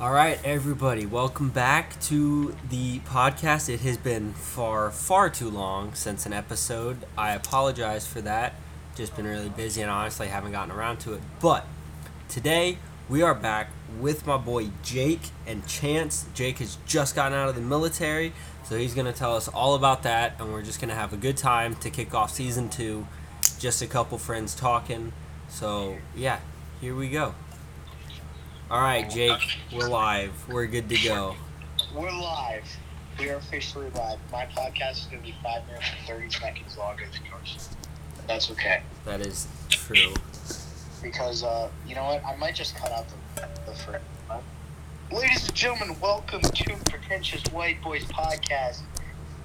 All right, everybody, welcome back to the podcast. It has been far, far too long since an episode. I apologize for that. Just been really busy and honestly haven't gotten around to it. But today we are back with my boy Jake and Chance. Jake has just gotten out of the military, so he's going to tell us all about that, and we're just going to have a good time to kick off season two. Just a couple friends talking. So, yeah, here we go. All right, Jake, we're live. We're good to go. We're live. We are officially live. My podcast is going to be 5 minutes and 30 seconds longer than yours. But that's okay. That is true. Because, uh, you know what? I might just cut out the, the first. Ladies and gentlemen, welcome to Pretentious White Boys Podcast.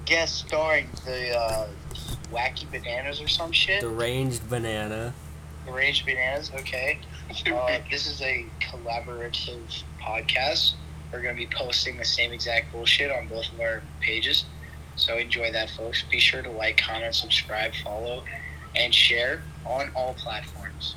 Guest starring the uh, Wacky Bananas or some shit. Deranged banana. Deranged Bananas, okay. Uh, this is a collaborative podcast. We're going to be posting the same exact bullshit on both of our pages. So enjoy that, folks. Be sure to like, comment, subscribe, follow, and share on all platforms.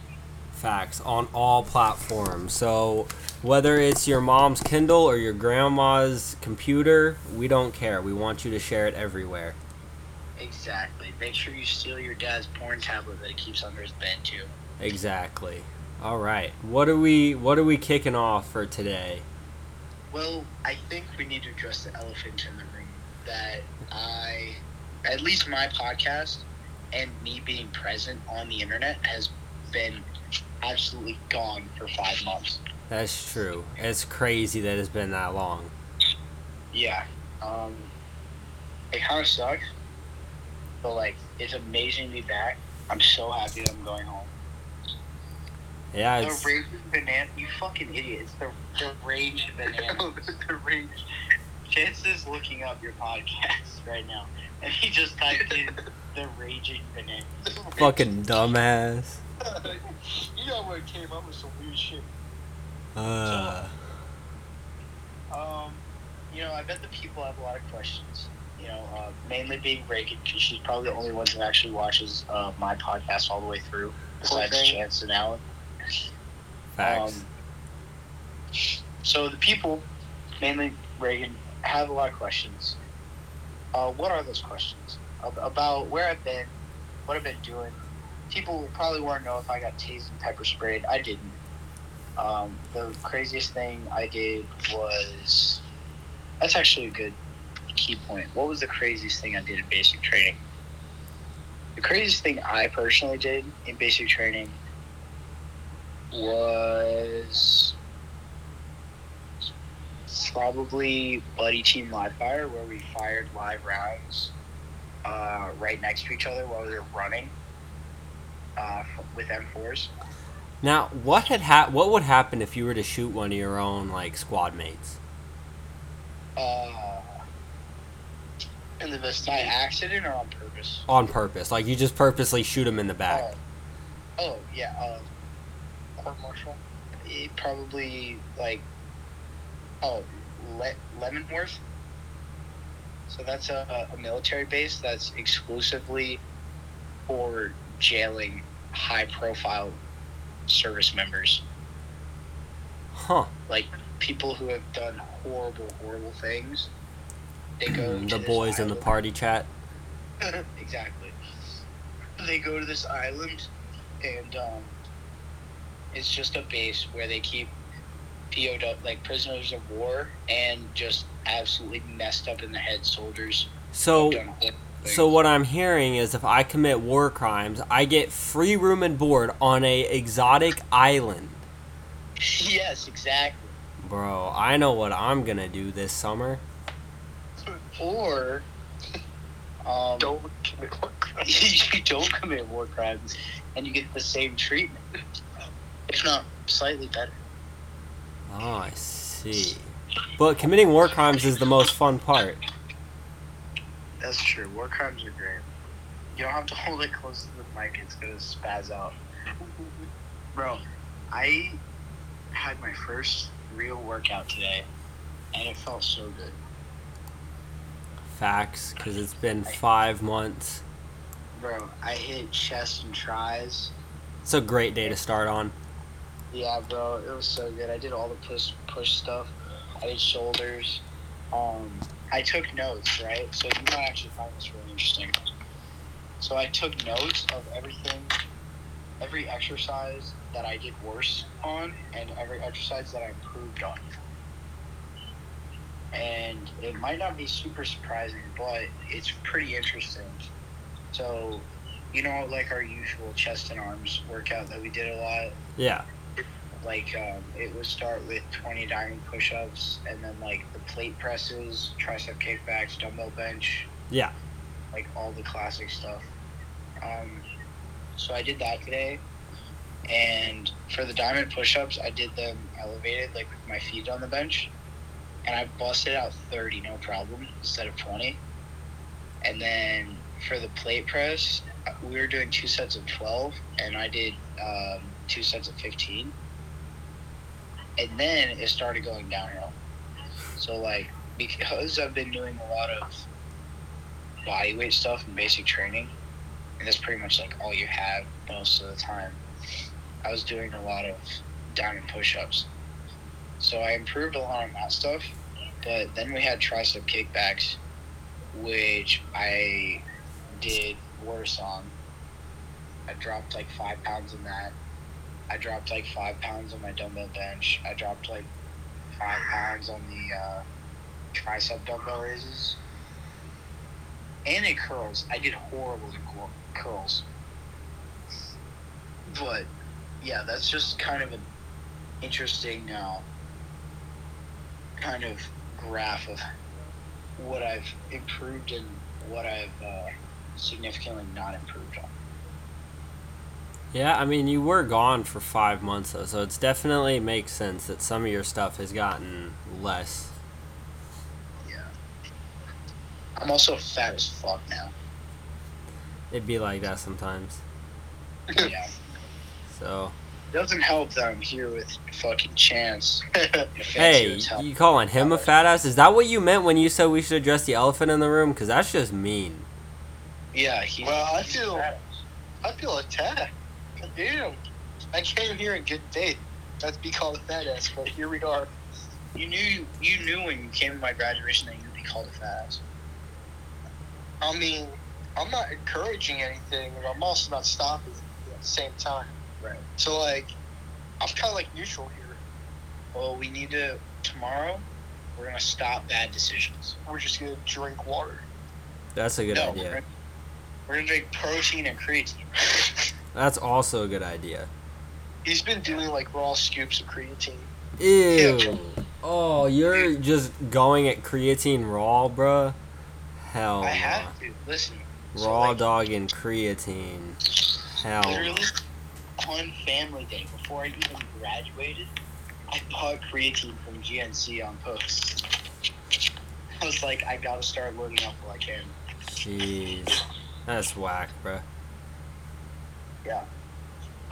Facts on all platforms. So whether it's your mom's Kindle or your grandma's computer, we don't care. We want you to share it everywhere. Exactly. Make sure you steal your dad's porn tablet that he keeps under his bed, too. Exactly. All right. What are we what are we kicking off for today? Well, I think we need to address the elephant in the room that I, at least my podcast and me being present on the internet has been absolutely gone for five months. That's true. It's crazy that it's been that long. Yeah. Um, it kind of sucks, but like it's amazing to be back. I'm so happy that I'm going home. Yeah, The it's rage banana, you fucking idiots. The the rage banana. the rage. Chance is looking up your podcast right now, and he just typed in the raging banana. fucking dumbass. you know where it came up with some weird shit. Uh, Um, you know, I bet the people have a lot of questions. You know, uh, mainly being Reagan because she's probably the only one who actually watches uh, my podcast all the way through, besides Okay. Chance and Alan. Facts. Um, so the people, mainly Reagan, have a lot of questions. Uh, what are those questions about where I've been, what I've been doing? People probably want to know if I got tased and pepper sprayed. I didn't. Um, the craziest thing I did was that's actually a good key point. What was the craziest thing I did in basic training? The craziest thing I personally did in basic training was probably Buddy Team Live Fire, where we fired live rounds uh, right next to each other while we were running uh, with M4s. now, what had ha- what would happen if you were to shoot one of your own like squad mates? Uh, in the by vicinity. accident or on purpose? On purpose. Like you just purposely shoot them in the back. Oh, oh yeah. Uh, Court martial. probably like oh Le- Leavenworth. So that's a, a military base that's exclusively for jailing high-profile service members, Huh. like people who have done horrible, horrible things. They go to the boys in the party chat. exactly. They go to this island, and um, it's just a base where they keep POW, like prisoners of war, and just absolutely messed up in the head soldiers. So who've done horrible So what I'm hearing is if I commit war crimes, I get free room and board on a exotic island. yes, exactly. Bro, I know what I'm gonna do this summer. Or um, Don't commit war crimes. you don't commit war crimes, and you get the same treatment, if not slightly better. Oh, I see. But committing war crimes is the most fun part. That's true. War crimes are great. You don't have to hold it close to the mic; it's gonna spaz out. Bro, I had my first real workout today, and it felt so good. Facts, because it's been five months. Bro, I hit chest and tris. It's a great day to start on. Yeah, bro, it was so good. I did all the push push stuff. I did shoulders. Um, I took notes, right? So you might actually find this really interesting. So I took notes of everything, every exercise that I did worse on, and every exercise that I improved on. And it might not be super surprising, but it's pretty interesting. So, you know, like our usual chest and arms workout that we did a lot, Yeah. Like um, it would start with 20 diamond push-ups and then like the plate presses tricep kickbacks dumbbell bench. Yeah. like all the classic stuff. Um, so i did that today. And for the diamond push-ups i did them elevated like with my feet on the bench. And i busted out 30 no problem instead of 20 and then for the plate press we were doing two sets of 12 and i did um, two sets of 15 and then it started going downhill. So like because I've been doing a lot of body weight stuff and basic training, and that's pretty much like all you have most of the time. I was doing a lot of diamond push-ups, so I improved a lot on that stuff. But then we had tricep kickbacks, which I did worse on. I dropped like five pounds in that. I dropped like five pounds on my dumbbell bench. I dropped like five pounds on the uh, tricep dumbbell raises. And curls, I did horrible in cur- curls. But yeah, that's just kind of an interesting uh, kind of graph of what I've improved and what I've uh, significantly not improved on. Yeah, I mean, you were gone for five months though, so it's definitely makes sense that some of your stuff has gotten less. Yeah. I'm also fat as fuck now. It'd be like that sometimes. yeah. So, Doesn't help that I'm here with fucking Chance. hey, you calling him a fat ass? Is that what you meant when you said we should address the elephant in the room? Because that's just mean. Yeah, he's, Well, I feel- I feel attacked. Damn. I came here in good faith. To be called a fat ass, but here we are. You knew you knew when you came to my graduation that you'd be called a fat ass. I mean, I'm not encouraging anything, and I'm also not stopping at the same time. Right. So, like, I'm kind of like neutral here. Well, we need to tomorrow. We're gonna stop bad decisions. We're just gonna drink water. That's a good no, We're idea. gonna, we're gonna drink protein and creatine. That's also a good idea. He's been doing like raw scoops of creatine. Ew. Oh, you're just going at creatine raw, bruh? Hell I have to listen. so, Raw like, dog and creatine. Hell. Literally on Family Day before I even graduated, I bought creatine from GNC on post. I was like, I gotta start loading up while I can. Jeez. That's whack, bruh.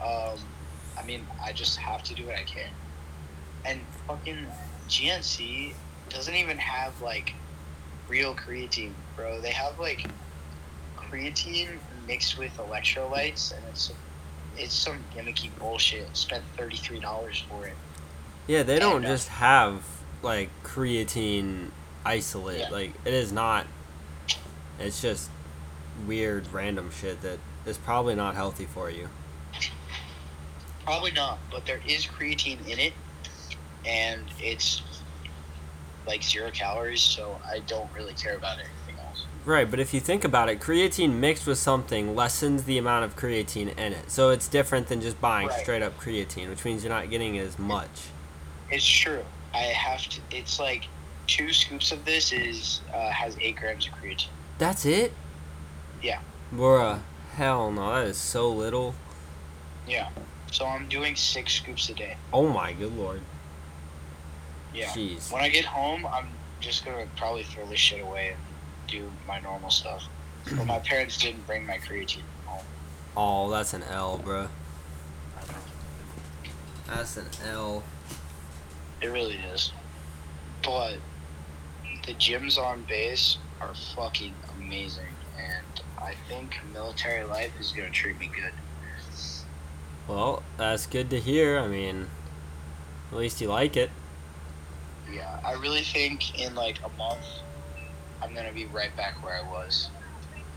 Um, I mean, I just have to do what I can. And fucking GNC doesn't even have like real creatine, bro. They have like creatine mixed with electrolytes, and it's it's some gimmicky bullshit. Spent thirty three dollars for it. Yeah, they don't And, uh, just have like creatine isolate. Yeah. Like it is not. It's just weird random shit that is probably not healthy for you. Probably not, but there is creatine in it, and it's like zero calories, so I don't really care about anything else. Right, but if you think about it, creatine mixed with something lessens the amount of creatine in it. So it's different than just buying Right. straight up creatine, which means you're not getting as much. It's true. I have to. It's like two scoops of this is uh, has eight grams of creatine. That's it? Yeah. Bruh, hell no, that is so little. Yeah. So I'm doing six scoops a day. Oh my good lord. Yeah. Jeez. When I get home, I'm just gonna probably throw this shit away and do my normal stuff. But my parents didn't bring my creatine home. Oh, that's an L, bro. That's an L. It really is. But the gyms on base are fucking amazing, and I think military life is gonna treat me good. Well, that's good to hear. I mean, at least you like it. Yeah, I really think in like a month, I'm gonna be right back where I was,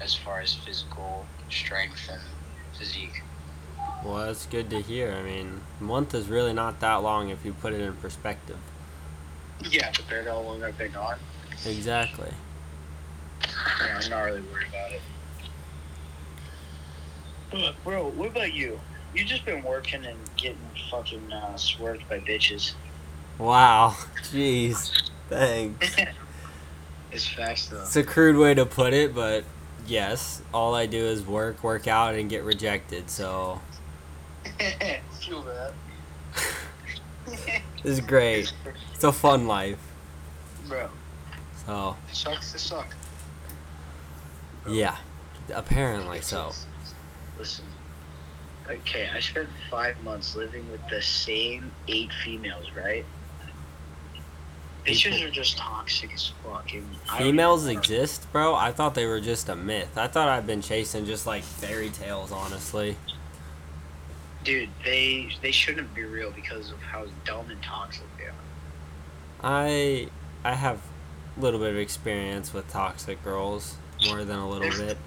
as far as physical strength and physique. Well, that's good to hear. I mean, a month is really not that long if you put it in perspective. Yeah, compared to how long I've been gone, Exactly. yeah, I'm not really worried about it. But, bro, what about you? You just been working and getting fucking uh, swerved by bitches. Wow. Jeez. Thanks. it's facts though. It's a crude way to put it, but yes, all I do is work, work out, and get rejected. So Feel that. it's great. It's a fun life. Bro, So It sucks to suck. yeah, apparently so. Listen. Okay, I spent five months living with the same eight females, right? Bitches are just toxic as fuck. and I don't Females even exist, bro. I thought they were just a myth. I thought I'd been chasing just like fairy tales, honestly. Dude, they they shouldn't be real because of how dumb and toxic they are. I I have a little bit of experience with toxic girls, more than a little bit.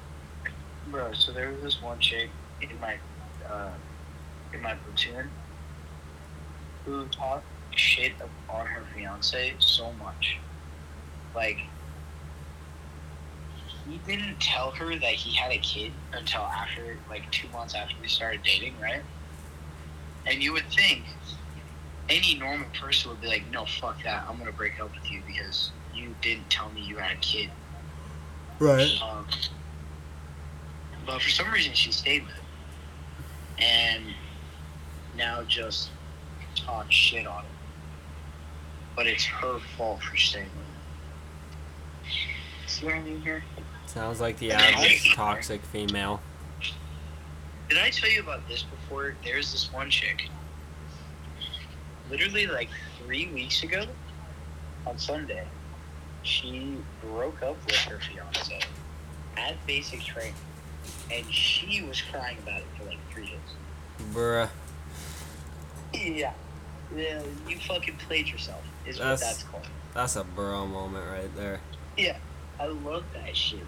Bro, so there was this one chick in my uh, in my platoon who talked shit on her fiance so much. Like he didn't tell her that he had a kid until after like two months after they started dating, right? And you would think any normal person would be like, No, fuck that, I'm gonna break up with you because you didn't tell me you had a kid. Right. Um, but for some reason, she stayed with him, and now just talk shit on him. But it's her fault for staying with him. See what I mean here? Sounds like the average toxic female. Did I tell you about this before? There's this one chick. Literally, like three weeks ago, on Sunday, she broke up with her fiance at basic training, and she was crying about it for like three days. Bruh. Yeah, yeah, you fucking played yourself. Is That's- what that's called. That's a bro moment right there. Yeah, I love that shit.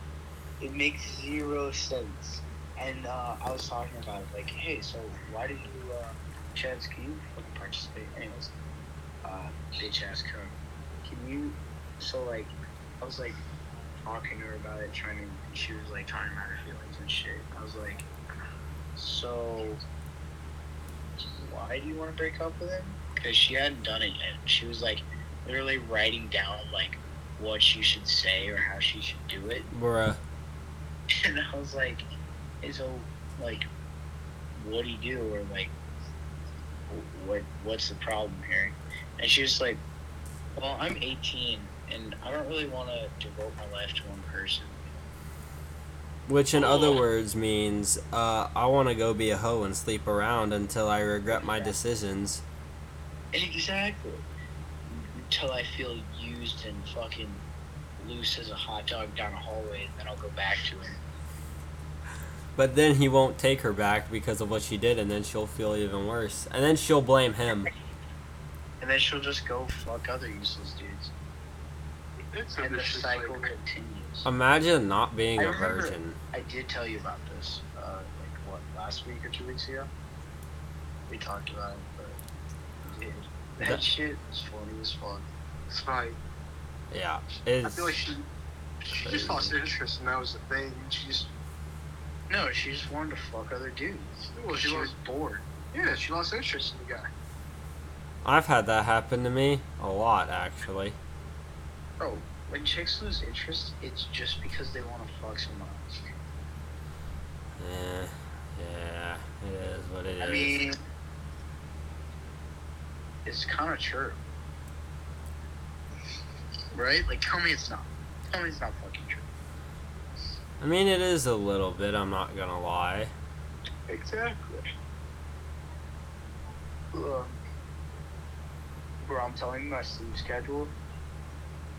It makes zero sense. And uh, I was talking about it, like, hey, so why did you, uh, Chance, can you fucking participate? Anyways, uh, bitch ass. Can you, so like, I was like talking to her about it, trying to, she was like talking about her feelings and shit. I was like, so why do you want to break up with him? Because she hadn't done it yet. She was like literally writing down like what she should say or how she should do it. Bruh. And I was like, hey, so, like, what do you do? Or, like, what what's the problem here? And she was like, well, I'm 18, and I don't really want to devote my life to one person. Which, in other words, means uh, I want to go be a hoe and sleep around until I regret my decisions. Exactly. Until I feel used and fucking loose as a hot dog down a hallway, and then I'll go back to him. But then he won't take her back because of what she did, and then she'll feel even worse. And then she'll blame him. And then she'll just go fuck other useless dudes. It's a And the cycle cycle. continues. Imagine not being I a remember- virgin. I did tell you about this, uh, like what last week or two weeks ago. We talked about it, but dude, that That- shit is funny as fuck. It's fine. Yeah. I feel like she she just lost interest, and that was the thing. She just No, she just wanted to fuck other dudes. well, she she was bored. yeah, she lost interest in the guy. I've had that happen to me a lot, actually. Bro, when chicks lose interest, it's just because they want to fuck someone else. Yeah. Yeah. It is what it is. I mean, it's kind of true. Right? Like, tell me it's not. Tell me it's not fucking true. I mean, it is a little bit. I'm not gonna lie. Exactly. Ugh. Bro, I'm telling you, my sleep schedule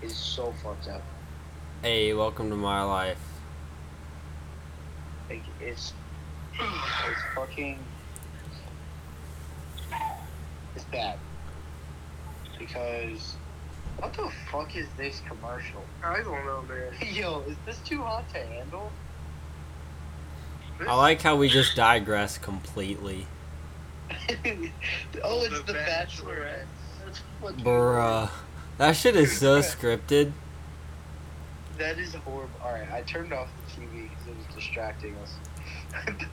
is so fucked up. Hey, welcome to my life. Like, it's, it's fucking, it's bad. Because What the fuck is this commercial? I don't know, man. Yo, is this too hot to handle? I like how we just digress completely. oh, it's The the, Bachelorette. Bachelorette. That's fucking Bruh. That shit is so scripted. That is horrible. Alright, I turned off the TV because it was distracting us.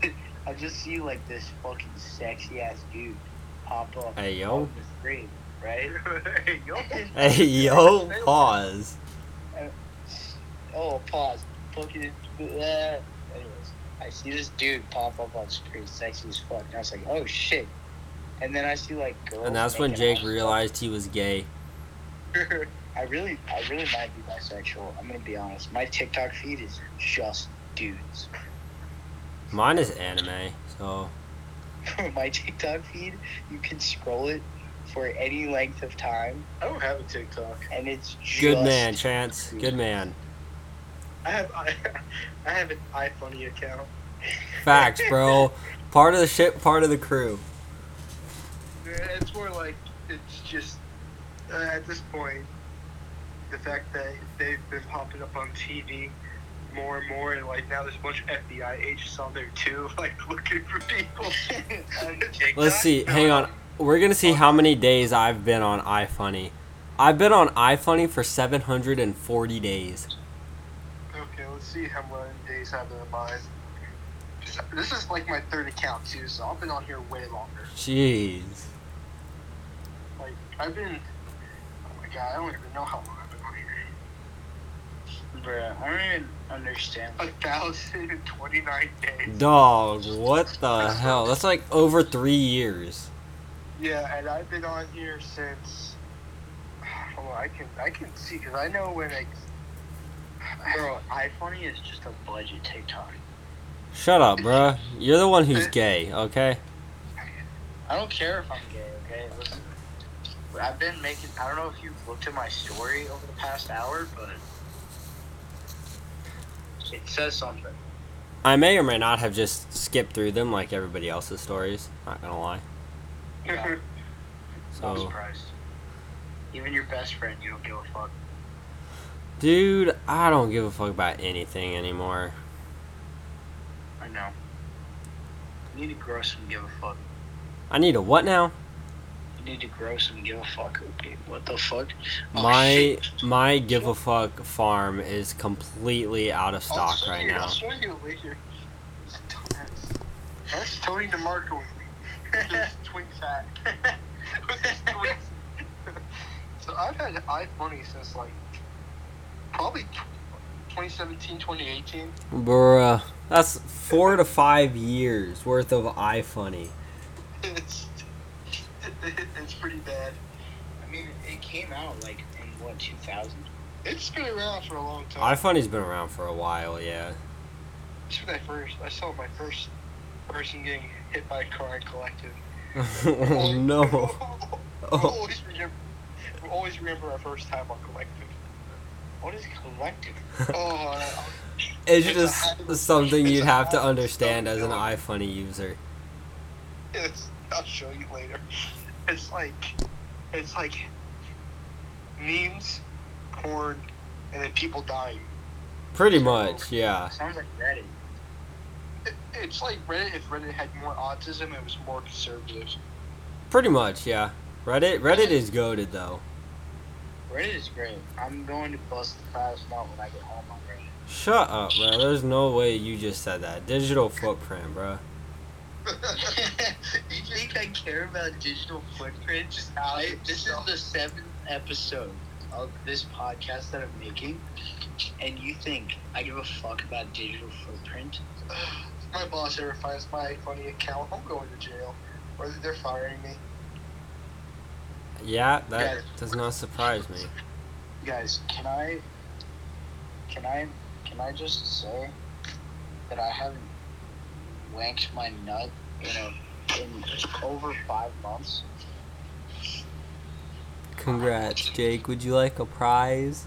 I just see like this fucking sexy ass dude pop up Hey, yo. on the screen, right? hey, yo. Hey, yo, pause. Oh, pause. Fucking. Uh, anyways, I see this dude pop up on screen, sexy as fuck. And I was like, oh shit. And then I see like girls. And that's when Jake realized he was gay. I really, I really might be bisexual. I'm gonna be honest. My TikTok feed is just dudes. Mine is anime, so My TikTok feed, you can scroll it for any length of time, I don't have a TikTok. and it's just good man, Chance. Good man. I have I, I have an iFunny account. Facts, bro. Part of the ship, part of the crew. It's more like it's just uh, at this point the fact that they've been popping up on TV more and more, and like now there's a bunch of FBI agents on there too, like looking for people. Let's see. Hang on. We're gonna see how many days I've been on iFunny. I've been on iFunny for 740 days. Okay, let's see how many days I've been on mine. This is like my third account too, so I've been on here way longer. Jeez. Like I've been. Oh god, I don't even know how long I've been on here. Bruh, I don't even understand. A thousand and twenty-nine days. Dog, what the hell? That's like over three years. Yeah, and I've been on here since. Hold on, I can I can see because I know when I. Bro, iFunny is just a budget TikTok. Shut up, bruh. You're the one who's gay, okay? I don't care if I'm gay, okay? Listen, I've been making. I don't know if you've looked at my story over the past hour, but it says something. I may or may not have just skipped through them like everybody else's stories. Not gonna lie. Yeah. Not So, surprised. Even your best friend, you don't give a fuck. dude, I don't give a fuck about anything anymore. I know. You need to grow some give a fuck. I need a what now? Need to grow some give a fuck. What the fuck? Oh, my shit. my give a fuck farm is completely out of stock right you- now. I'll show you later. That's Tony DeMarco with his twin. With so I've had iFunny since like probably 2017, 2018. Bruh, that's four to five years worth of iFunny. It's it's pretty bad. I mean, it came out like in what 2000? It's been around for a long time. iFunny's been around for a while, yeah. That's when I first I saw my first person getting hit by a car in collective. oh no. We'll Oh. always remember, we'll always remember our first time on collective. What is collective? Oh, uh, It's It's just habit- something it's you'd have to understand as an Don't iFunny user. it's, I'll show you later. It's like, it's like memes, porn, and then people dying. Pretty much, yeah. Sounds like Reddit. It, it's like Reddit if Reddit had more autism it was more conservative. Pretty much, yeah. Reddit Reddit is goaded though. Reddit is great. I'm going to bust the fast out when I get home on Reddit. Shut up, bro. There's no way you just said that. Digital footprint, bro. you think I care about digital footprint? Just I, out this is the seventh episode of this podcast that I'm making, and you think I give a fuck about digital footprint? If my boss ever finds my funny account, I'm going to jail, or they're firing me. Yeah, that Yeah. does not surprise me. Guys, can I, can I, can I just say that I haven't wanked my nut in a, in over five months? Congrats, Jake. Would you like a prize?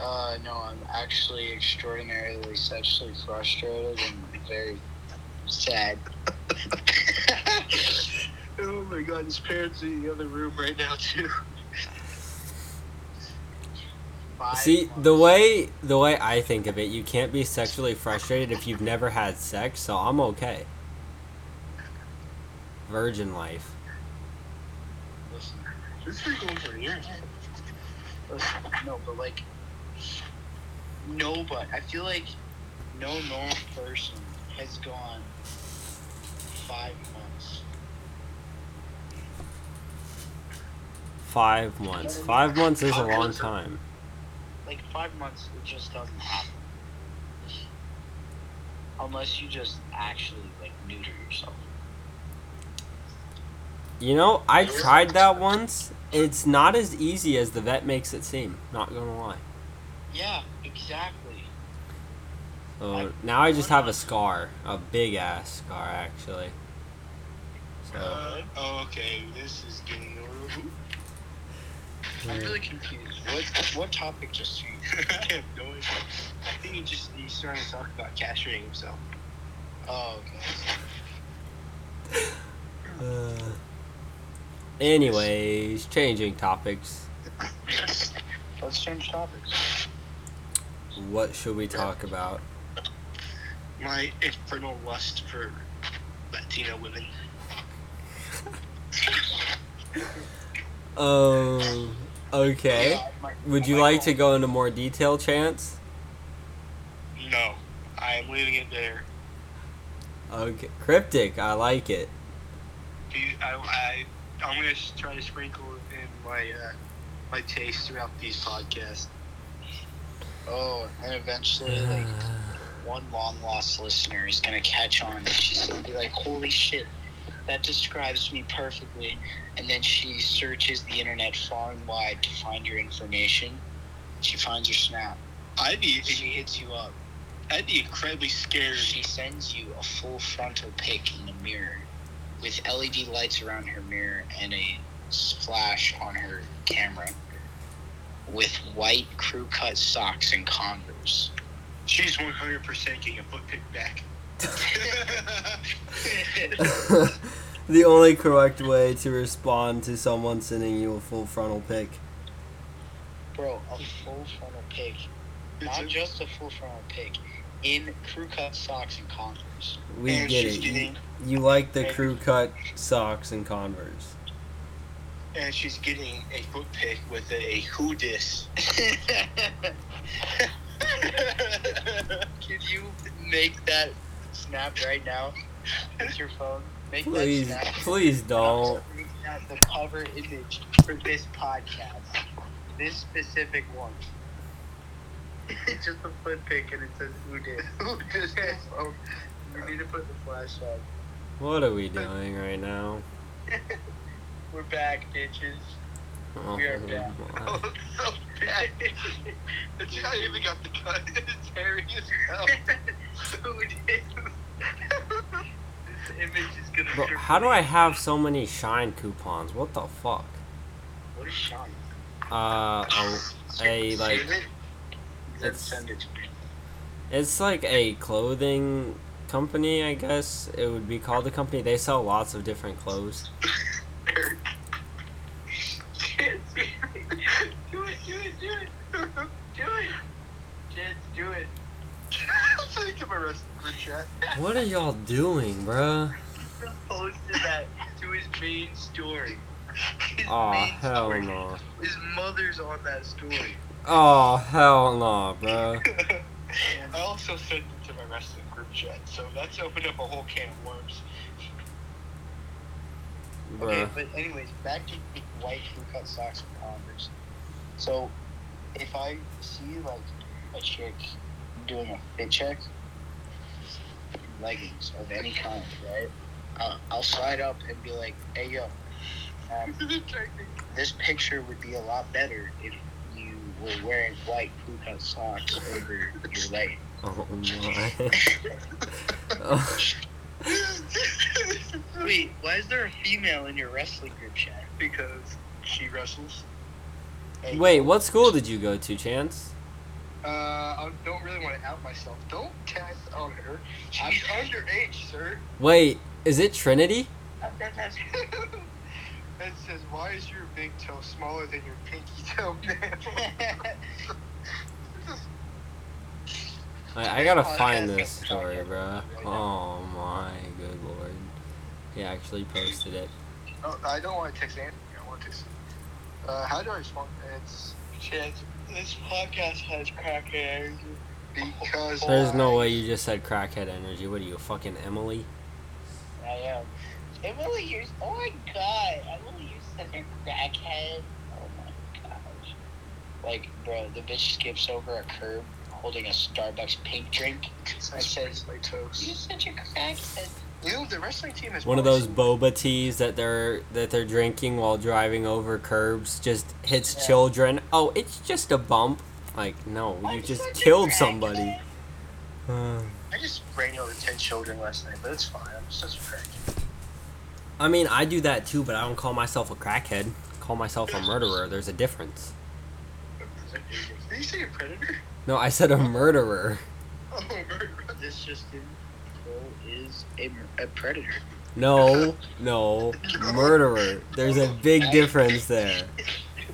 Uh, no, I'm actually extraordinarily sexually frustrated and very sad. oh my god, his parents are in the other room right now too. Five See, the way the way I think of it, you can't be sexually frustrated if you've never had sex, so I'm okay. Virgin life. Listen, This is going for a listen, no, but like, no, but I feel like no normal person has gone five months. Five months. Five months is a long time. Like five months, it just doesn't happen. Unless you just actually like neuter yourself. You know, I tried that once. It's not as easy as the vet makes it seem. Not gonna lie. Yeah, exactly. So now I just have a scar, a big ass scar actually. So Uh, oh, okay, this is getting a little. I'm really confused. What what topic just changed? I have no idea. I think he just he's starting to talk about castrating himself. Oh, okay. Uh, anyways, changing topics. Let's change topics. What should we talk about? My infernal lust for Latino women. Um. Okay. Would you like to go into more detail, Chance? No, I am leaving it there. Okay. Cryptic. I like it. Do you- I, I, I'm gonna try to sprinkle in my uh, my taste throughout these podcasts. Oh, and eventually, like one long lost listener is gonna catch on. and She's gonna be like, "Holy shit, that describes me perfectly." And then she searches the internet far and wide to find your information. She finds your snap. I'd be She hits you up. I'd be incredibly scared. She sends you a full frontal pic in the mirror with LED lights around her mirror and a flash on her camera with white crew cut socks and Converse. She's 100% getting a foot pick back. the only correct way to respond to someone sending you a full frontal pic. Bro, a full frontal pic. It's Not just a full frontal pic. In crew cut socks and Converse. We and get she's it. You, Getting, you like the crew cut socks and Converse. and she's getting a foot pick with a who dis. Can you make that snap right now with your phone? Make Please, that snap. please don't. Make that the cover image for this podcast. This specific one. It's just a foot pic and it says who did. Who dis? Oh, you need to put the flash on. What are we doing right now? We're back, bitches. Oh, We are back. Oh, so bad. It's not even got the cut. It's hairy as hell. who did? this image is gonna. Bro, how do I have so many SHEIN coupons? What the fuck? What is SHEIN? Uh, a, a like Save it? It's- send it to me. it's like a clothing company, I guess it would be called a company. They sell lots of different clothes. do it, do it, do it, do it. Do it. Kids, do it. Think of a rest of the chat. What are y'all doing, bruh? He posted that to his main story. His Aw, main hell story. no. His mother's on that story. Oh, hell no, bruh. I also sent it to my wrestling group chat, so that's opened up a whole can of worms. Okay, Bruh. but anyways, back to the white crew cut socks and Converse. So, if I see like a chick doing a fit check, leggings of any kind, right? Uh, I'll slide up and be like, "Hey, yo, um, this picture would be a lot better if you were wearing white crew cut socks over your leg." Oh my. Oh, Wait, why is there a female in your wrestling group chat? because she wrestles. Hey, Wait, what school did you go to, Chance? Uh, I don't really want to out myself. Don't tag on her. She's underage, sir. Wait, is it Trinity? That's it says, "Why is your big toe smaller than your pinky toe?" I, I gotta find this story, bro. Oh my good lord. He actually posted it. No, I don't want to text Anthony. I want to text. Uh, how do I respond? It's Chance, this podcast has crackhead energy because There's no way you just said crackhead energy. What are you, fucking Emily? I am. Emily, you're. Oh my god. Emily, you're such a crackhead. Oh my gosh. Like, bro, the bitch skips over a curb holding a Starbucks pink drink. I says my You're toast. such a crackhead. You know the wrestling team is One of those boba teas that they're that they're drinking while driving over curbs just hits Yeah. children. Oh, it's just a bump. Like, no, you I'm just killed crackhead. somebody. I just ran over ten children last night, but it's fine. I'm such a crack. I mean, I do that too, but I don't call myself a crackhead. I call myself a murderer. There's a difference. Did you say a predator? No, I said a murderer. Oh, murder. This just in. Cole is a, a predator. No, no, murderer. There's a big difference there.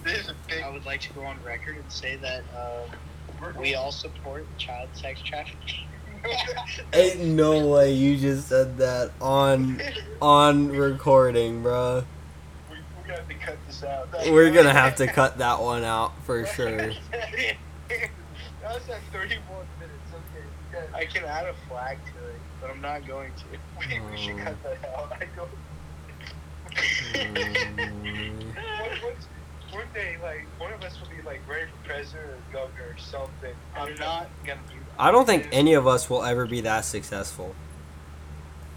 There's a big. I would like to go on record and say that um, we all support child sex trafficking. Ain't no way you just said that on on recording, bruh. We, we got to cut this out. We're gonna have to cut that one out for sure. that was at 31 minutes. Okay. Good. I can add a flag to it, but I'm not going to. We, we should cut that out. I don't. One, one, one day, like one of us will be like running for president or governor or something. I'm not gonna do that. I don't think any of us will ever be that successful.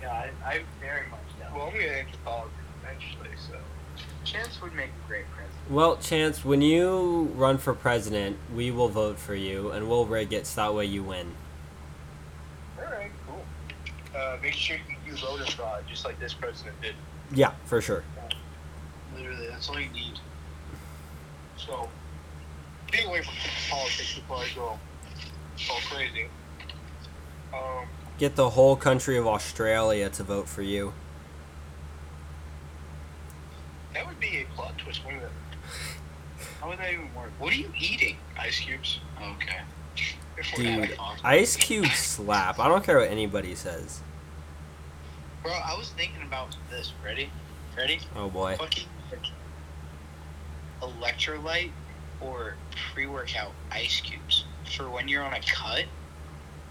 Yeah, I, I very much don't. Well, I'm gonna enter politics eventually, so. Chance would make a great president. Well, Chance, when you run for president, we will vote for you, and we'll rig it so that way you win. All right, cool. Uh, make sure you do voter fraud, just like this president did. Yeah, for sure. Literally, that's all you need. So, getting away from politics before I go all crazy. Um, Get the whole country of Australia to vote for you. that would be a plot twist, wouldn't it? How would that even work? What are you eating? Ice cubes. Okay. Dude, Ice Cube slap. I don't care what anybody says. Bro, I was thinking about this. Ready? Ready? Oh boy. Fucking electrolyte or pre-workout ice cubes for when you're on a cut,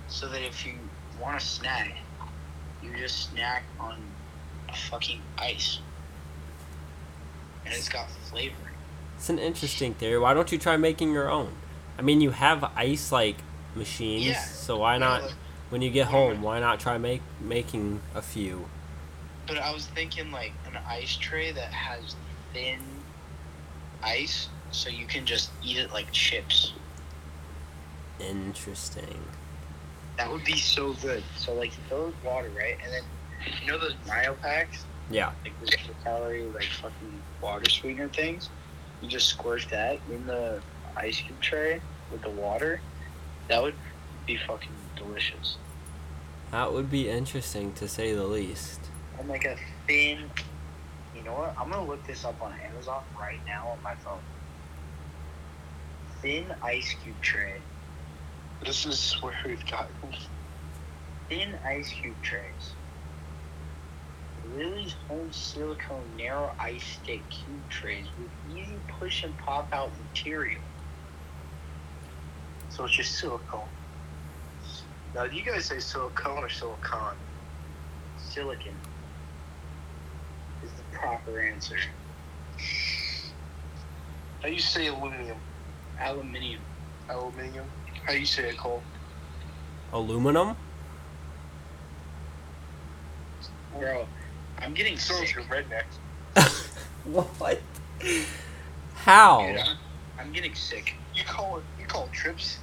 so that if you want a snack, you just snack on a fucking ice, and it's got flavor. It's an interesting theory. Why don't you try making your own? I mean, you have ice like machines, Yeah. so why not? When you get home, why not try make making a few? But I was thinking like an ice tray that has thin ice, so you can just eat it like chips. Interesting. That would be so good. So like you fill it with water, right? And then you know those MiO packs? Yeah. Like the calorie like fucking water sweetener things? You just squirt that in the ice cube tray with the water. That would be fucking delicious. That would be interesting to say the least. And like a thin you know what? I'm gonna look this up on Amazon right now on my phone. Thin ice cube tray. This is where we've gotten. thin ice cube trays. Lily's home silicone narrow ice stick cube trays with easy push and pop out material. So it's just silicone. Now, do you guys say silicone or silicon? Silicon is the proper answer. How you say aluminum? Aluminium. Aluminium. How you say it, Cole? Aluminum? Bro, I'm getting Sounds sick. like a redneck. what? How? Dude, I'm, I'm getting sick. You call it. You call it trips.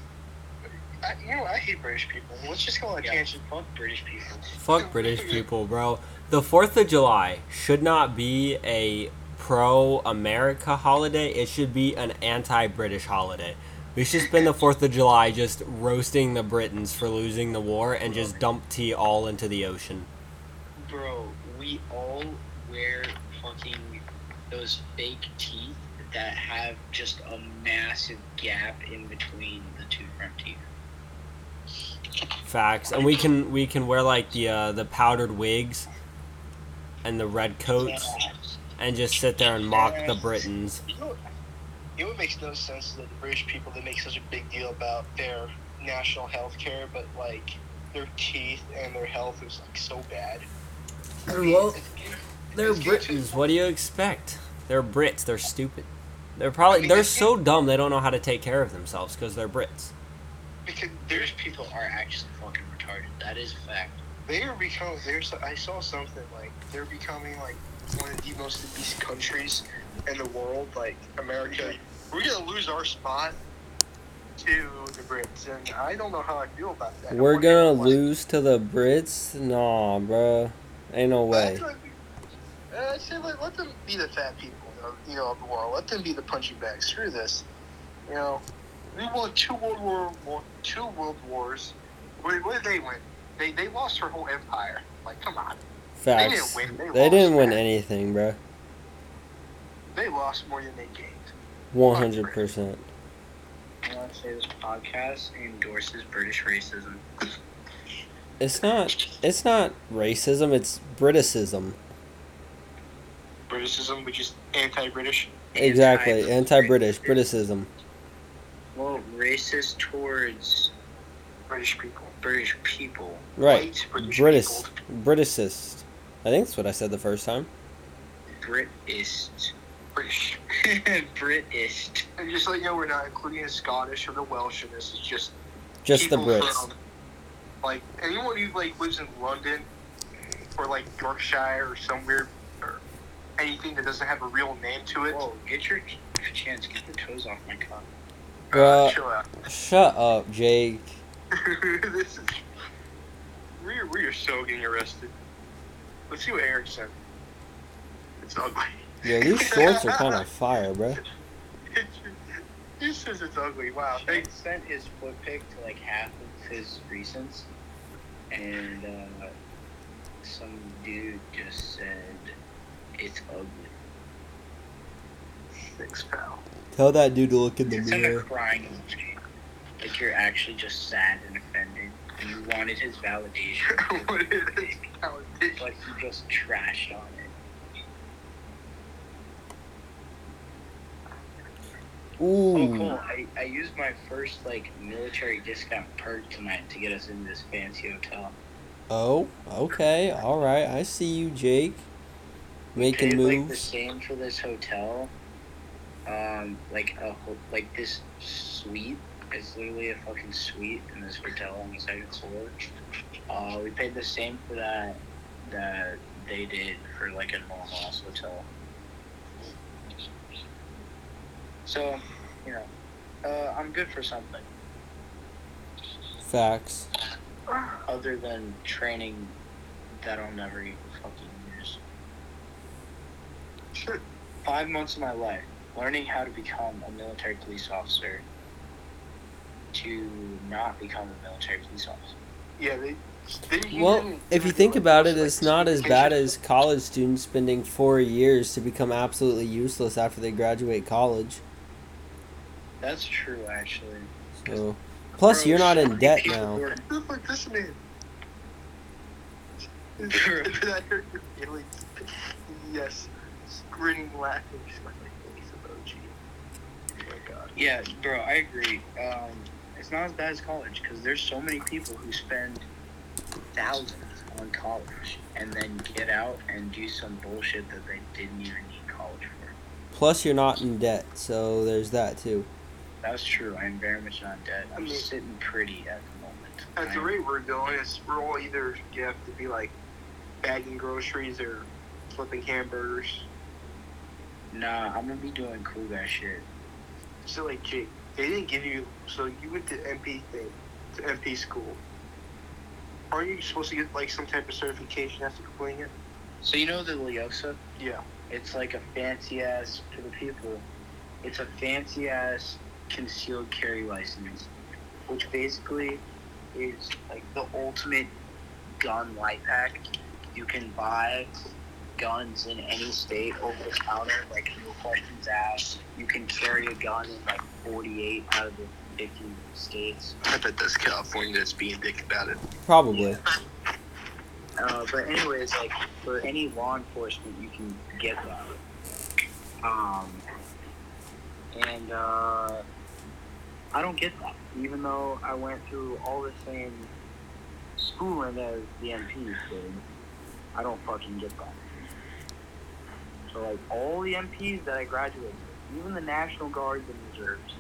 I, you know, I hate British people. Let's just go on a Yeah, tangent. fuck British people. Fuck British people, bro. The 4th of July should not be a pro America holiday. It should be an anti British holiday. We should spend the 4th of July just roasting the Britons for losing the war and just dump tea all into the ocean. Bro, we all wear fucking those fake teeth that have just a massive gap in between the two front teeth. Facts, and we can we can wear like the uh, the powdered wigs and the red coats, and just sit there and mock the Britons. You know, you know what makes no sense is that the British people they make such a big deal about their national health care, but like their teeth and their health is like so bad. Well, they're It's good to- Britons. What do you expect? They're Brits. They're stupid. They're probably I mean, they're so dumb they don't know how to take care of themselves because they're Brits. Because British there's people are actually fucking retarded. That is a fact. they are becoming. There's I saw something like they're becoming like one of the most obese countries in the world. Like America, we're gonna lose our spot to the Brits, and I don't know how I feel about that. We're gonna lose to the Brits? Nah, bruh. Ain't no way. That's what- uh, I say like let them be the fat people, you know, of the world. Let them be the punching bags. Screw this. You know, we won two world war, war two world wars. What, what did they win? They they lost their whole empire. Like, come on, Facts. didn't win, they They lost, didn't win man. anything, bro. they lost more than they gained. One hundred percent. I want to say this podcast endorses British racism. It's not. It's not racism. It's Briticism. Briticism, which is anti-British. Exactly. Anti-British. Briticism. Well, racist towards British people. British people. Right. White British British. Briticist. I think that's what I said the first time. British. British. British. And just let you know, we're not including the Scottish or the Welsh in this. It's just Just the Brits. from, like anyone who like lives in London or like Yorkshire or somewhere or anything that doesn't have a real name to it. Whoa, get your chance. Get the toes off my cock. uh, Bruh. chill out. Shut up, Jake. this is we're we're so getting arrested. Let's see what Eric said. It's ugly. Yo, these shorts are kind of fire, bro. he says it's ugly. Wow. He sent his foot pic to like half of his recents, and uh, some dude just said it's ugly. Thanks, pal. Tell that dude to look in the It's in a mirror. crying emoji. Like you're actually just sad and offended, and you wanted his validation, what is this validation? but you just trashed on it. Oh, Ooh. cool! I, I used my first like military discount perk tonight to get us in this fancy hotel. Oh, okay. All right. I see you, Jake. Making paid, like the moves. same for this hotel. Um, like a like this suite. It's literally a fucking suite in this hotel on the second floor. Uh, we paid the same for that that they did for like a normal hotel. So, you know, uh, I'm good for something Facts. other than training that I'll never even fucking use. Sure. five months of my life learning how to become a military police officer to not become a military police officer. Yeah, they. they Well, if you think about it, it's not as bad as college students spending four years to become absolutely useless after they graduate college. That's true, actually. So, plus Bro, you're not in debt now. were- Look like this man. Hurt your feelings? Yes. Grinning, laughing, smiling face emoji. Oh my god. Yeah, bro, I agree. Um, it's not as bad as college because there's so many people who spend thousands on college and then get out and do some bullshit that they didn't even need college for. Plus you're not in debt, so there's that too. That's true. I'm very much not dead. I'm I mean- sitting pretty at the moment. At the I'm- rate we're going, it's we're all either you have to be like bagging groceries or flipping hamburgers. Nah, I'm gonna be doing cool guy shit. So like Jake, they didn't give you. So you went to MP thing, to MP school. Aren't you supposed to get like some type of certification after completing it? So you know the Leosa? Yeah. It's like a fancy ass for the people. It's a fancy ass concealed carry license, which basically is like the ultimate gun light pack. You can buy guns in any state over the counter, like no questions asked. You can carry a gun in like 48 out of the 50 states. I bet that's California that's being dick about it. Probably. Uh, but anyways, like for any law enforcement, you can get that. Um, and uh, I don't get that, even though I went through all the same schooling as the MPs did. I don't fucking get that. So like all the MPs that I graduated, with, even the National Guards and Reserves,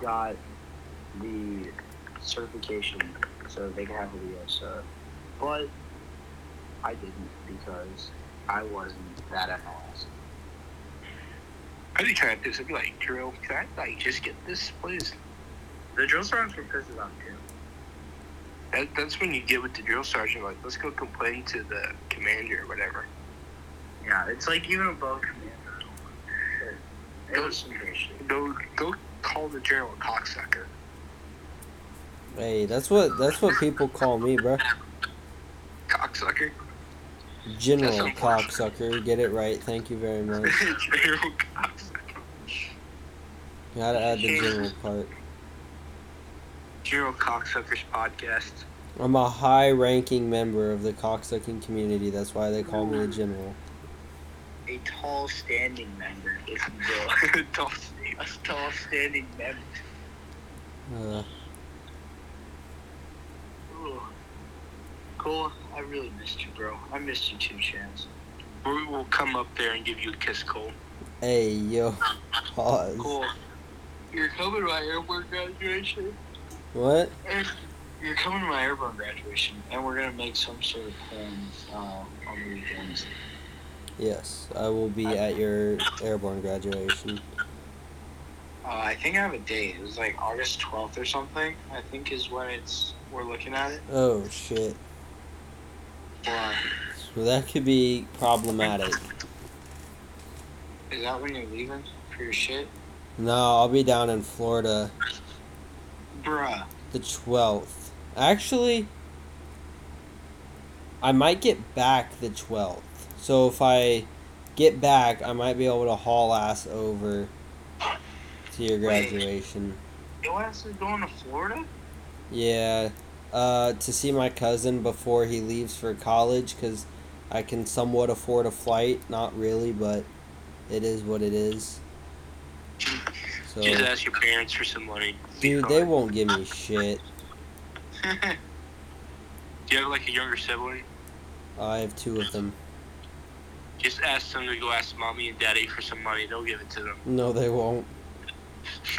got the certification so they could have a Leosa. But I didn't because I wasn't that ass. I'd be kind of pissed. I'd be like, drill, can I like just get this, please? The drill sergeants were pissed about too. That, that's when you get with the drill sergeant, like, let's go complain to the commander or whatever. Yeah, it's like even above commander. It was some. Go, go call the general a cocksucker. Hey, that's what that's what people call me, bro. Cocksucker. General cocksucker. Get it right. Thank you very much. general cocksucker. Gotta add the general part. General cocksuckers podcast. I'm a high-ranking member of the cocksucking community. That's why they call me a general. A tall standing member, you will. Don't A tall standing member. Uh, Ooh. Cole, I really missed you, bro. I missed you too, Chance. We will come up there and give you a kiss, Cole. hey, yo, pause. Cole, you're coming to my airborne graduation. What? You're coming to my airborne graduation, and we're gonna make some sort of plans uh, on the weekends. Yes, I will be at your airborne graduation. Uh, I think I have a date. It was like August 12th or something. I think is when it's we're looking at it. Oh shit. Or So that could be problematic. is that when you're leaving for your shit, No, I'll be down in Florida bruh? the 12th. Actually, I might get back the 12th. So if I get back, I might be able to haul ass over to your Wait. graduation. Your ass is going to Florida? Yeah, uh, to see my cousin before he leaves for college because I can somewhat afford a flight. Not really, but it is what it is. So, Just ask your parents for some money. Dude, they won't give me shit. Do you have like a younger sibling? I have two of them. Just ask them to go ask mommy and daddy for some money. They'll give it to them. No, they won't.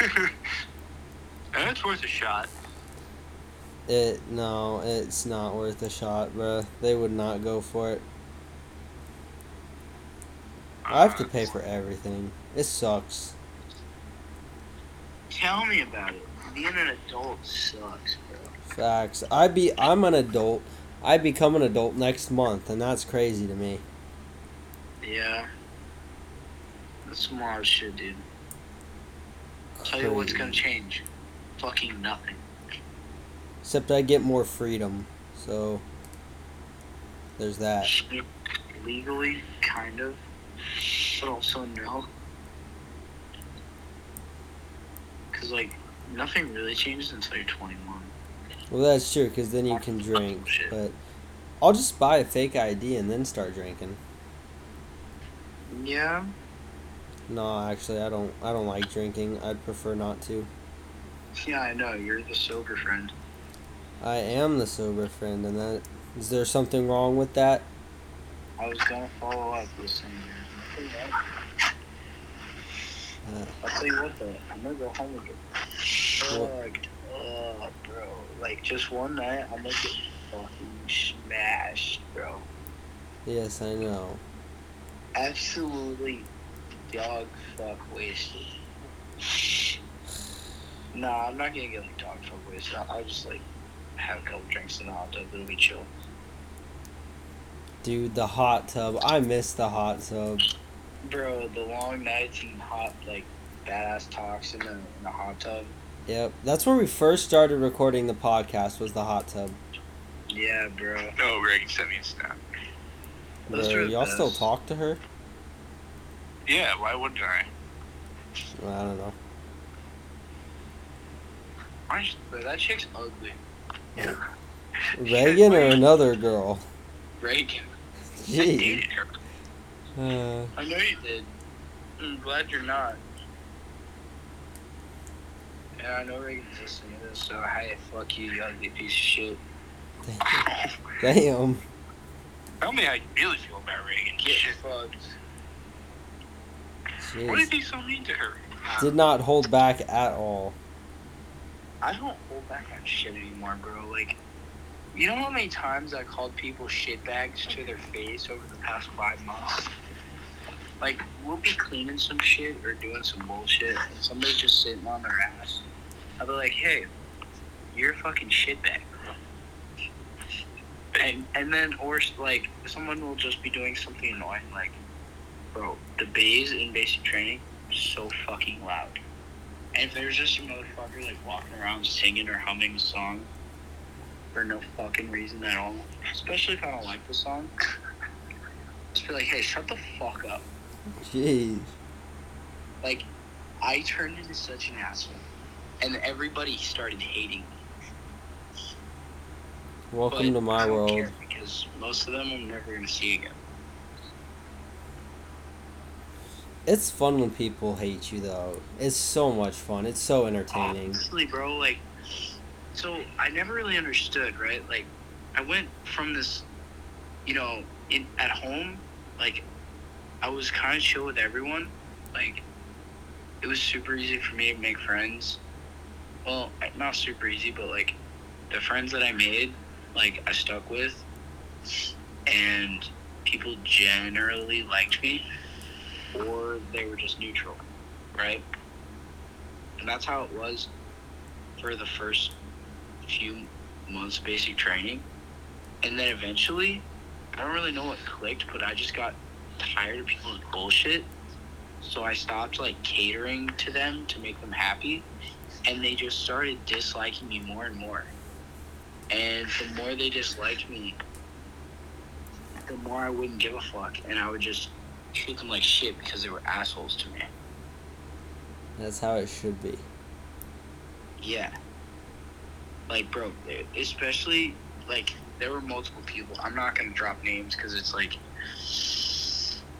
and it's worth a shot. It no, it's not worth a shot, bruh. They would not go for it. I have to pay for everything. It sucks. Tell me about it. Being an adult sucks, bro. Facts. I be I'm an adult. I become an adult next month, and that's crazy to me. Yeah. That's some wild shit, dude. Tell you what's gonna change. Fucking nothing. Except I get more freedom. So there's that. Legally, kind of. But also no. Cause like, nothing really changes until you're 21. Well, that's true, because then you can drink. But I'll just buy a fake ID and then start drinking. Yeah. No, actually, I don't. I don't like drinking. I'd prefer not to. Yeah, I know. You're the sober friend. I am the sober friend, and that is there something wrong with that? I was gonna follow up with some. Uh, I'll tell you what though, I'm gonna go home and get fucked up, bro. Like just one night, I'm gonna get fucking smashed, bro. yes, I know. Absolutely dog fuck wasted. Nah, I'm not gonna get like dog fuck wasted. I'll, I'll just like have a couple drinks in the hot tub. It'll be chill. Dude, the hot tub. I miss the hot tub. Bro, the long nights and hot like badass talks in the in the hot tub. Yep, that's where we first started recording the podcast. Was the hot tub. Yeah, bro. No, Greg sent me a snap. Bro, are y'all still talk to her? Yeah, why wouldn't I? I don't know. I just, but that chick's ugly. Yeah. Reagan or another girl? Reagan. I Gee. her. Uh, I know you did. I'm glad you're not. Yeah, I know Reagan's listening to this, so hey, fuck you, you ugly piece of shit. damn. Tell me how you really feel about Reagan. Get fucked. Why did he so mean to her? Did not hold back at all. I don't hold back on shit anymore, bro. Like, you know how many times I called people shitbags to their face over the past five months? Like, we'll be cleaning some shit or doing some bullshit, and somebody's just sitting on their ass. I'll be like, hey, you're a fucking shitbag. And, and then, or like, someone will just be doing something annoying, like, bro, the bays in basic training so fucking loud. And if there's just a motherfucker like walking around singing or humming a song for no fucking reason at all, especially if I don't like the song, just be like, hey, shut the fuck up. Jeez. Like, I turned into such an asshole, and everybody started hating me. Welcome but to my world. because most of them I'm never gonna see again. It's fun when people hate you, though. It's so much fun. It's so entertaining. Honestly, bro, like, so I never really understood, right? Like, I went from this, you know, in at home, like, I was kind of chill with everyone. Like, it was super easy for me to make friends. Well, not super easy, but like, the friends that I made, like, I stuck with, and people generally liked me, or they were just neutral, right? And that's how it was for the first few months basic training. And then eventually, I don't really know what clicked, but I just got tired of people's bullshit. So I stopped like catering to them to make them happy. And they just started disliking me more and more. And the more they disliked me, the more I wouldn't give a fuck. And I would just treat them like shit because they were assholes to me. That's how it should be. Yeah. Like, bro, especially, like, there were multiple people. I'm not to drop names because it's, like,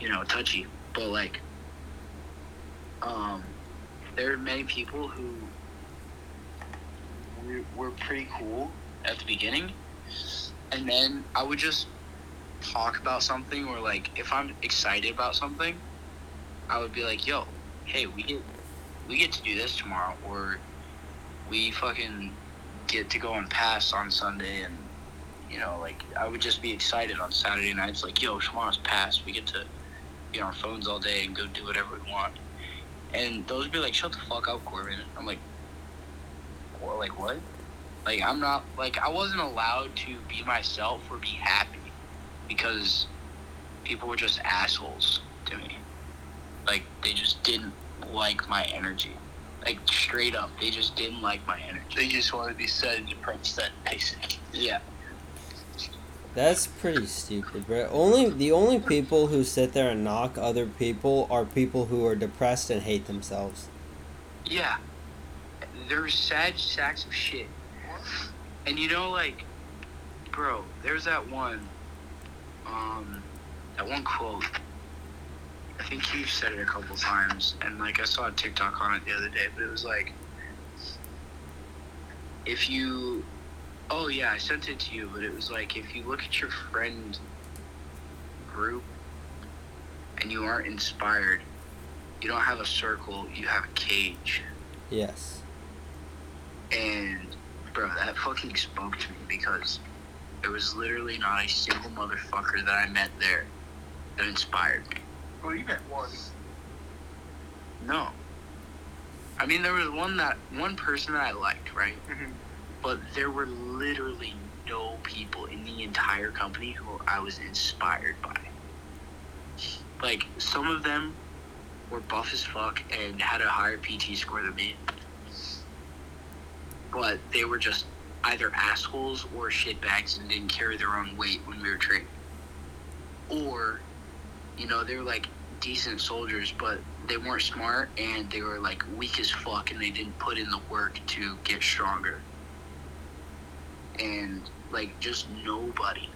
you know, touchy. But, like, um, there are many people who were, were pretty cool at the beginning. And then I would just talk about something or, like, if I'm excited about something, I would be like, yo, hey, we get, we get to do this tomorrow. Or, we fucking get to go and pass on Sunday and you know, like I would just be excited on Saturday nights, like, yo, tomorrow's pass, we get to be on our phones all day and go do whatever we want. And those would be like, shut the fuck up, Corbin. I'm like, what, like what? Like I'm not like I wasn't allowed to be myself or be happy because people were just assholes to me. Like they just didn't like my energy. Like straight up, they just didn't like my energy. They just wanted to be said and depressed that basic. Yeah. That's pretty stupid, bro. Only the only people who sit there and knock other people are people who are depressed and hate themselves. Yeah. They're sad sacks of shit. And you know, like, bro, there's that one, um, that one quote. I think you've said it a couple times, and like I saw a TikTok on it the other day, but it was like, if you, oh yeah, I sent it to you, but it was like, if you look at your friend group and you aren't inspired, you don't have a circle, you have a cage. Yes. And bro, that fucking spoke to me because there was literally not a single motherfucker that I met there that inspired me. Well, you met one. No. I mean, there was one that one person that I liked, right? Mhm. But there were literally no people in the entire company who I was inspired by. Like some of them were buff as fuck and had a higher PT score than me. But they were just either assholes or shitbags and didn't carry their own weight when we were training. or you know they were like decent soldiers, but they weren't smart and they were like weak as fuck and they didn't put in the work to get stronger. And like just nobody,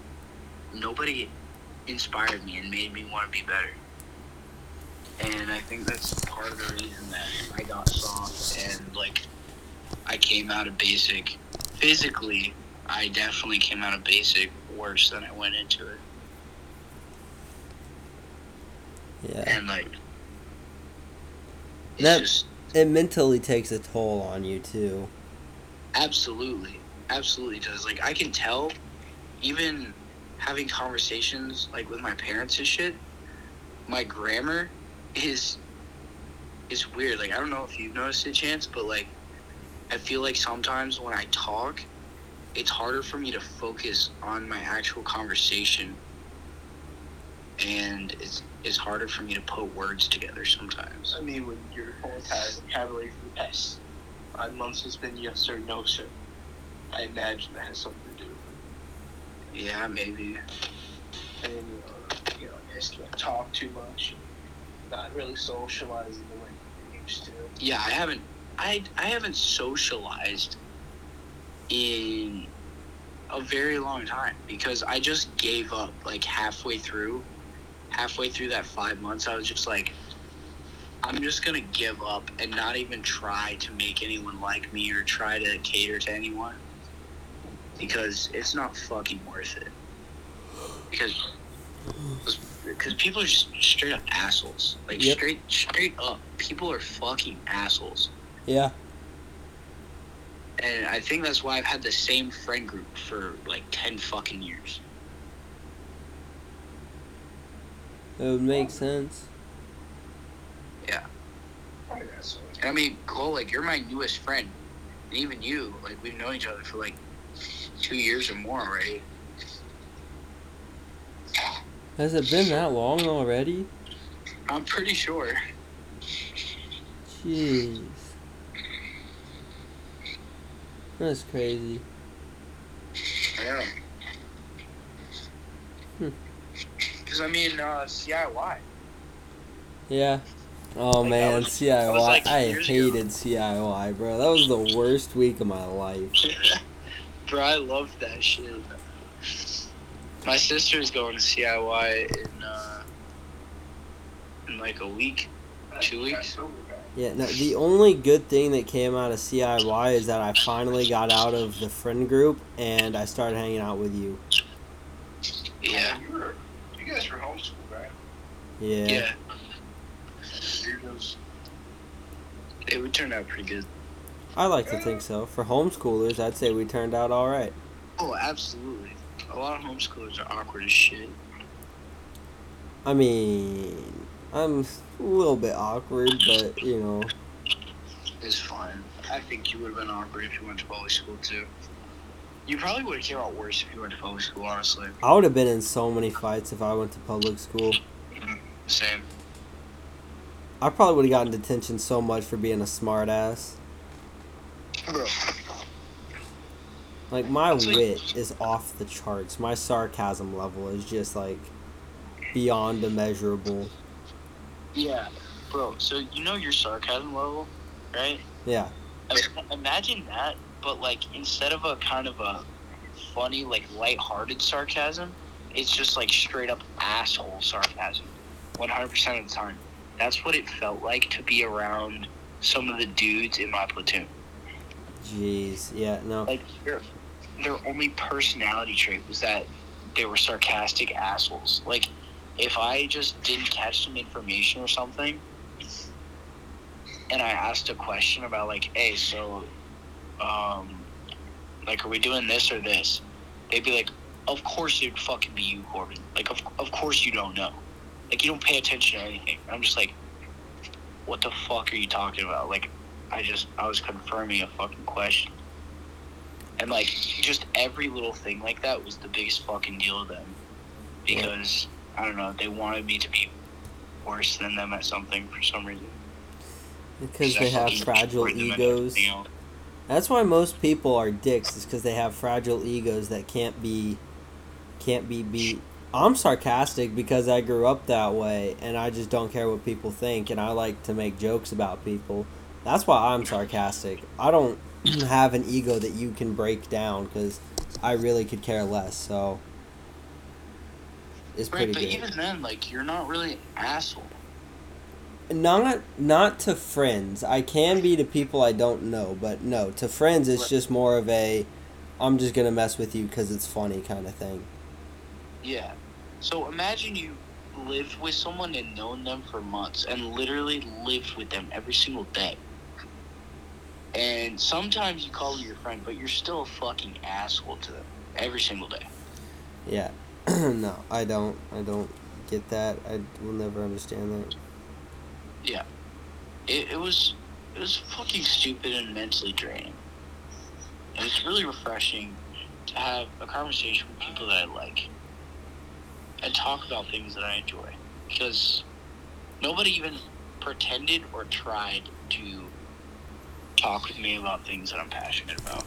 nobody inspired me and made me want to be better. And I think that's part of the reason that I got soft and like I came out of basic physically. I definitely came out of basic worse than I went into it. Yeah. And like, it's That- just It mentally takes a toll on you too. absolutely, absolutely does. Like, I can tell, even having conversations like with my parents and shit, my grammar is is weird. Like, I don't know if you've noticed it, Chance, but like, I feel like sometimes when I talk, it's harder for me to focus on my actual conversation, and it's it's harder for me to put words together sometimes. I mean, when your whole entire vocabulary for the past five months has been yes or no, sir, I imagine that has something to do with it. Yeah, maybe. And, uh, you know, you know, you guys can't talk too much, not really socializing the way you used to. Yeah, I haven't. I I haven't socialized in a very long time because I just gave up like halfway through. Halfway through that five months, I was just like, I'm just gonna give up and not even try to make anyone like me or try to cater to anyone because it's not fucking worth it. Because because people are just straight up assholes. Like Yep. straight straight up, people are fucking assholes. Yeah. And I think that's why I've had the same friend group for like ten fucking years. It would make sense. I guess so. And I mean, Cole, like you're my newest friend, and even you, like we've known each other for like two years or more already. Has it been that long already? I'm pretty sure. Jeez. That's crazy. Yeah. Because I mean, uh, CIY. Yeah. Oh Like, man, was- CIY. like, I years ago. hated CIY, bro. That was the worst week of my life. Bro, I loved that shit. My sister's going to CIY in uh, in like a week. Two weeks? Yeah, no, the only good thing that came out of CIY is that I finally got out of the friend group and I started hanging out with you. Yeah. You, were, you guys were homeschooled, right? Yeah. Yeah. It would turn out pretty good. I like to think so. For homeschoolers, I'd say we turned out all right. Oh, absolutely. A lot of homeschoolers are awkward as shit. I mean, I'm a little bit awkward, but you know, It's fine. I think you would have been awkward if you went to public school too. You probably would have came out worse if you went to public school, honestly. I would have been in so many fights if I went to public school. Same. I probably would have gotten detention so much for being a smartass. Bro. Like my wit is off the charts. My sarcasm level is just like beyond immeasurable. Yeah. Bro, so you know your sarcasm level, right? Yeah. Imagine that, but like instead of a kind of a funny, like light-hearted sarcasm, it's just like straight up asshole sarcasm, one hundred percent of the time. That's what it felt like to be around some of the dudes in my platoon. Jeez. Yeah. No. Like their their only personality trait was that they were sarcastic assholes. Like if I just didn't catch some information or something, and I asked a question about like, hey, so, um, like, are we doing this or this? They'd be like, of course it'd fucking be you, Corbin. Like, of of course you don't know. Like you don't pay attention to anything. I'm just like, what the fuck are you talking about? Like, I just I was confirming a fucking question. And like just every little thing like that was the biggest fucking deal to them. Because I don't know, they wanted me to be worse than them at something for some reason. Because they have fragile destroyed them at egos. That's why most people are dicks. Is because they have fragile egos that can't be, can't be beat. I'm sarcastic because I grew up that way and I just don't care what people think and I like to make jokes about people. That's why I'm sarcastic. I don't have an ego that you can break down because I really could care less. So it's Right, pretty but good. even then, like, you're not really an asshole. not not to friends. I can be to people I don't know, but no, to friends it's just more of a I'm just going to mess with you cuz it's funny kind of thing. Yeah. So imagine you lived with someone and known them for months and literally lived with them every single day. And sometimes you call them your friend, but you're still a fucking asshole to them every single day. Yeah. no, I don't. I don't get that. I will never understand that. Yeah. It, it was it was fucking stupid and mentally draining. And it's really refreshing to have a conversation with people that I like and talk about things that I enjoy. Because nobody even pretended or tried to talk with me about things that I'm passionate about.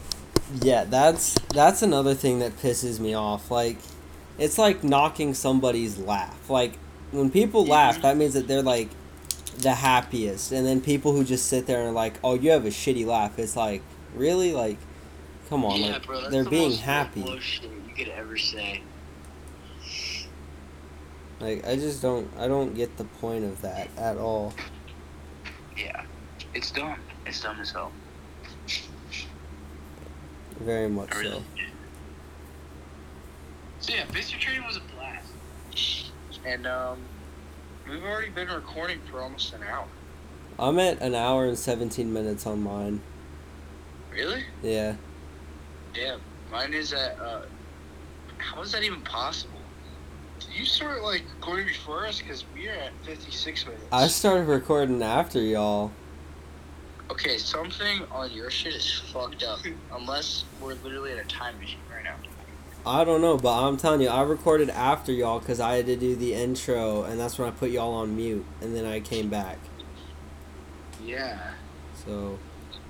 Yeah, that's that's another thing that pisses me off. Like it's like knocking somebody's laugh. Like when people laugh, that means that they're like the happiest. And then people who just sit there and are like, "Oh, you have a shitty laugh." It's like, "Really? Like come on, yeah, like bro, they're the being happy." you could ever say. Like I just don't I don't get the point of that at all. Yeah, it's dumb. It's dumb as hell. Very much I so. really. So yeah, Basic Training was a blast. And um, we've already been recording for almost an hour. I'm at an hour and 17 minutes on mine. Really? Yeah. Damn. Mine is at. Uh, how is that even possible? You start like going before us? Because we are at 56 minutes. I started recording after y'all. Okay, something on your shit is fucked up. Unless we're literally at a time machine right now. I don't know, but I'm telling you, I recorded after y'all because I had to do the intro, and that's when I put y'all on mute, and then I came back. Yeah. So,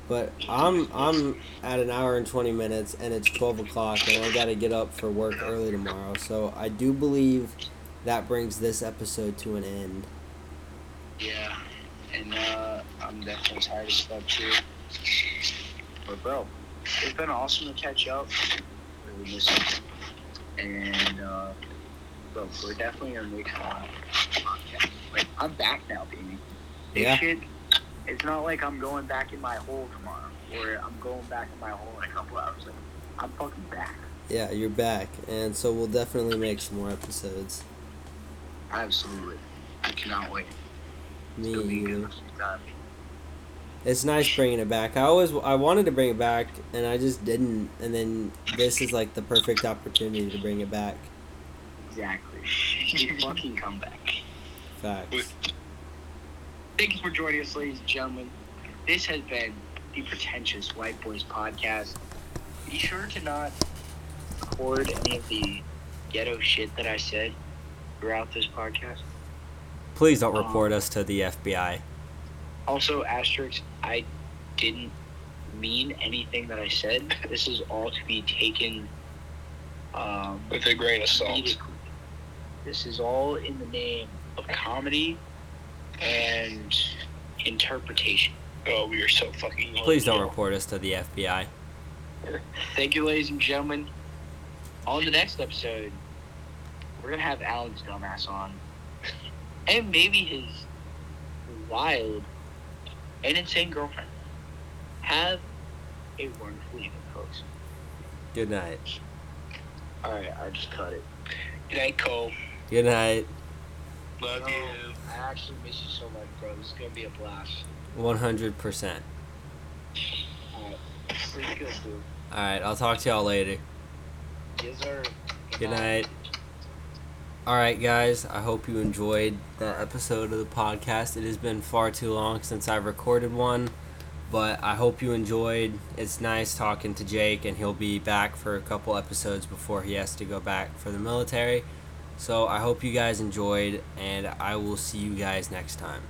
but I'm I'm at an hour and 20 minutes, and it's 12 o'clock, and I got to get up for work early tomorrow. So I do believe that brings this episode to an end. Yeah. And uh, I'm definitely tired of stuff too. But bro, it's been awesome to catch up. Really miss you. And uh, bro, we're definitely gonna make podcast. Like I'm back now, baby. Yeah. It's not like I'm going back in my hole tomorrow, or I'm going back in my hole in a couple hours. Like, I'm fucking back. Yeah, you're back, and so we'll definitely make some more episodes. Absolutely. I cannot wait. Me It's gonna be a either. It's nice bringing it back. I always I wanted to bring it back, and I just didn't. And then this is like the perfect opportunity to bring it back. Exactly. You fucking come back. Facts. Thank you for joining us, ladies and gentlemen. This has been the Pretentious White Boys Podcast. Be sure to not record any of the ghetto shit that I said throughout this podcast. Please don't report us to the FBI. Also, asterisk, I didn't mean anything that I said. This is all to be taken um, With a grain of salt. This is all in the name of comedy and interpretation. Oh, we are so fucking. Please don't report us to the FBI. Thank you, ladies and gentlemen. On the next episode, we're gonna have Alan's dumbass on, and maybe his wild and insane girlfriend. Have a wonderful evening, folks. Good night. All right, I just cut it. Good night, Cole. Good night. Love No, you. I actually miss you so much, bro. This is gonna be a blast. One hundred percent. All right, sleep good, dude. All right. I'll talk to y'all later. Yes, sir. Good night. All right, guys. I hope you enjoyed that episode of the podcast. It has been far too long since I recorded one, but I hope you enjoyed. It's nice talking to Jake, and he'll be back for a couple episodes before he has to go back for the military. So I hope you guys enjoyed, and I will see you guys next time.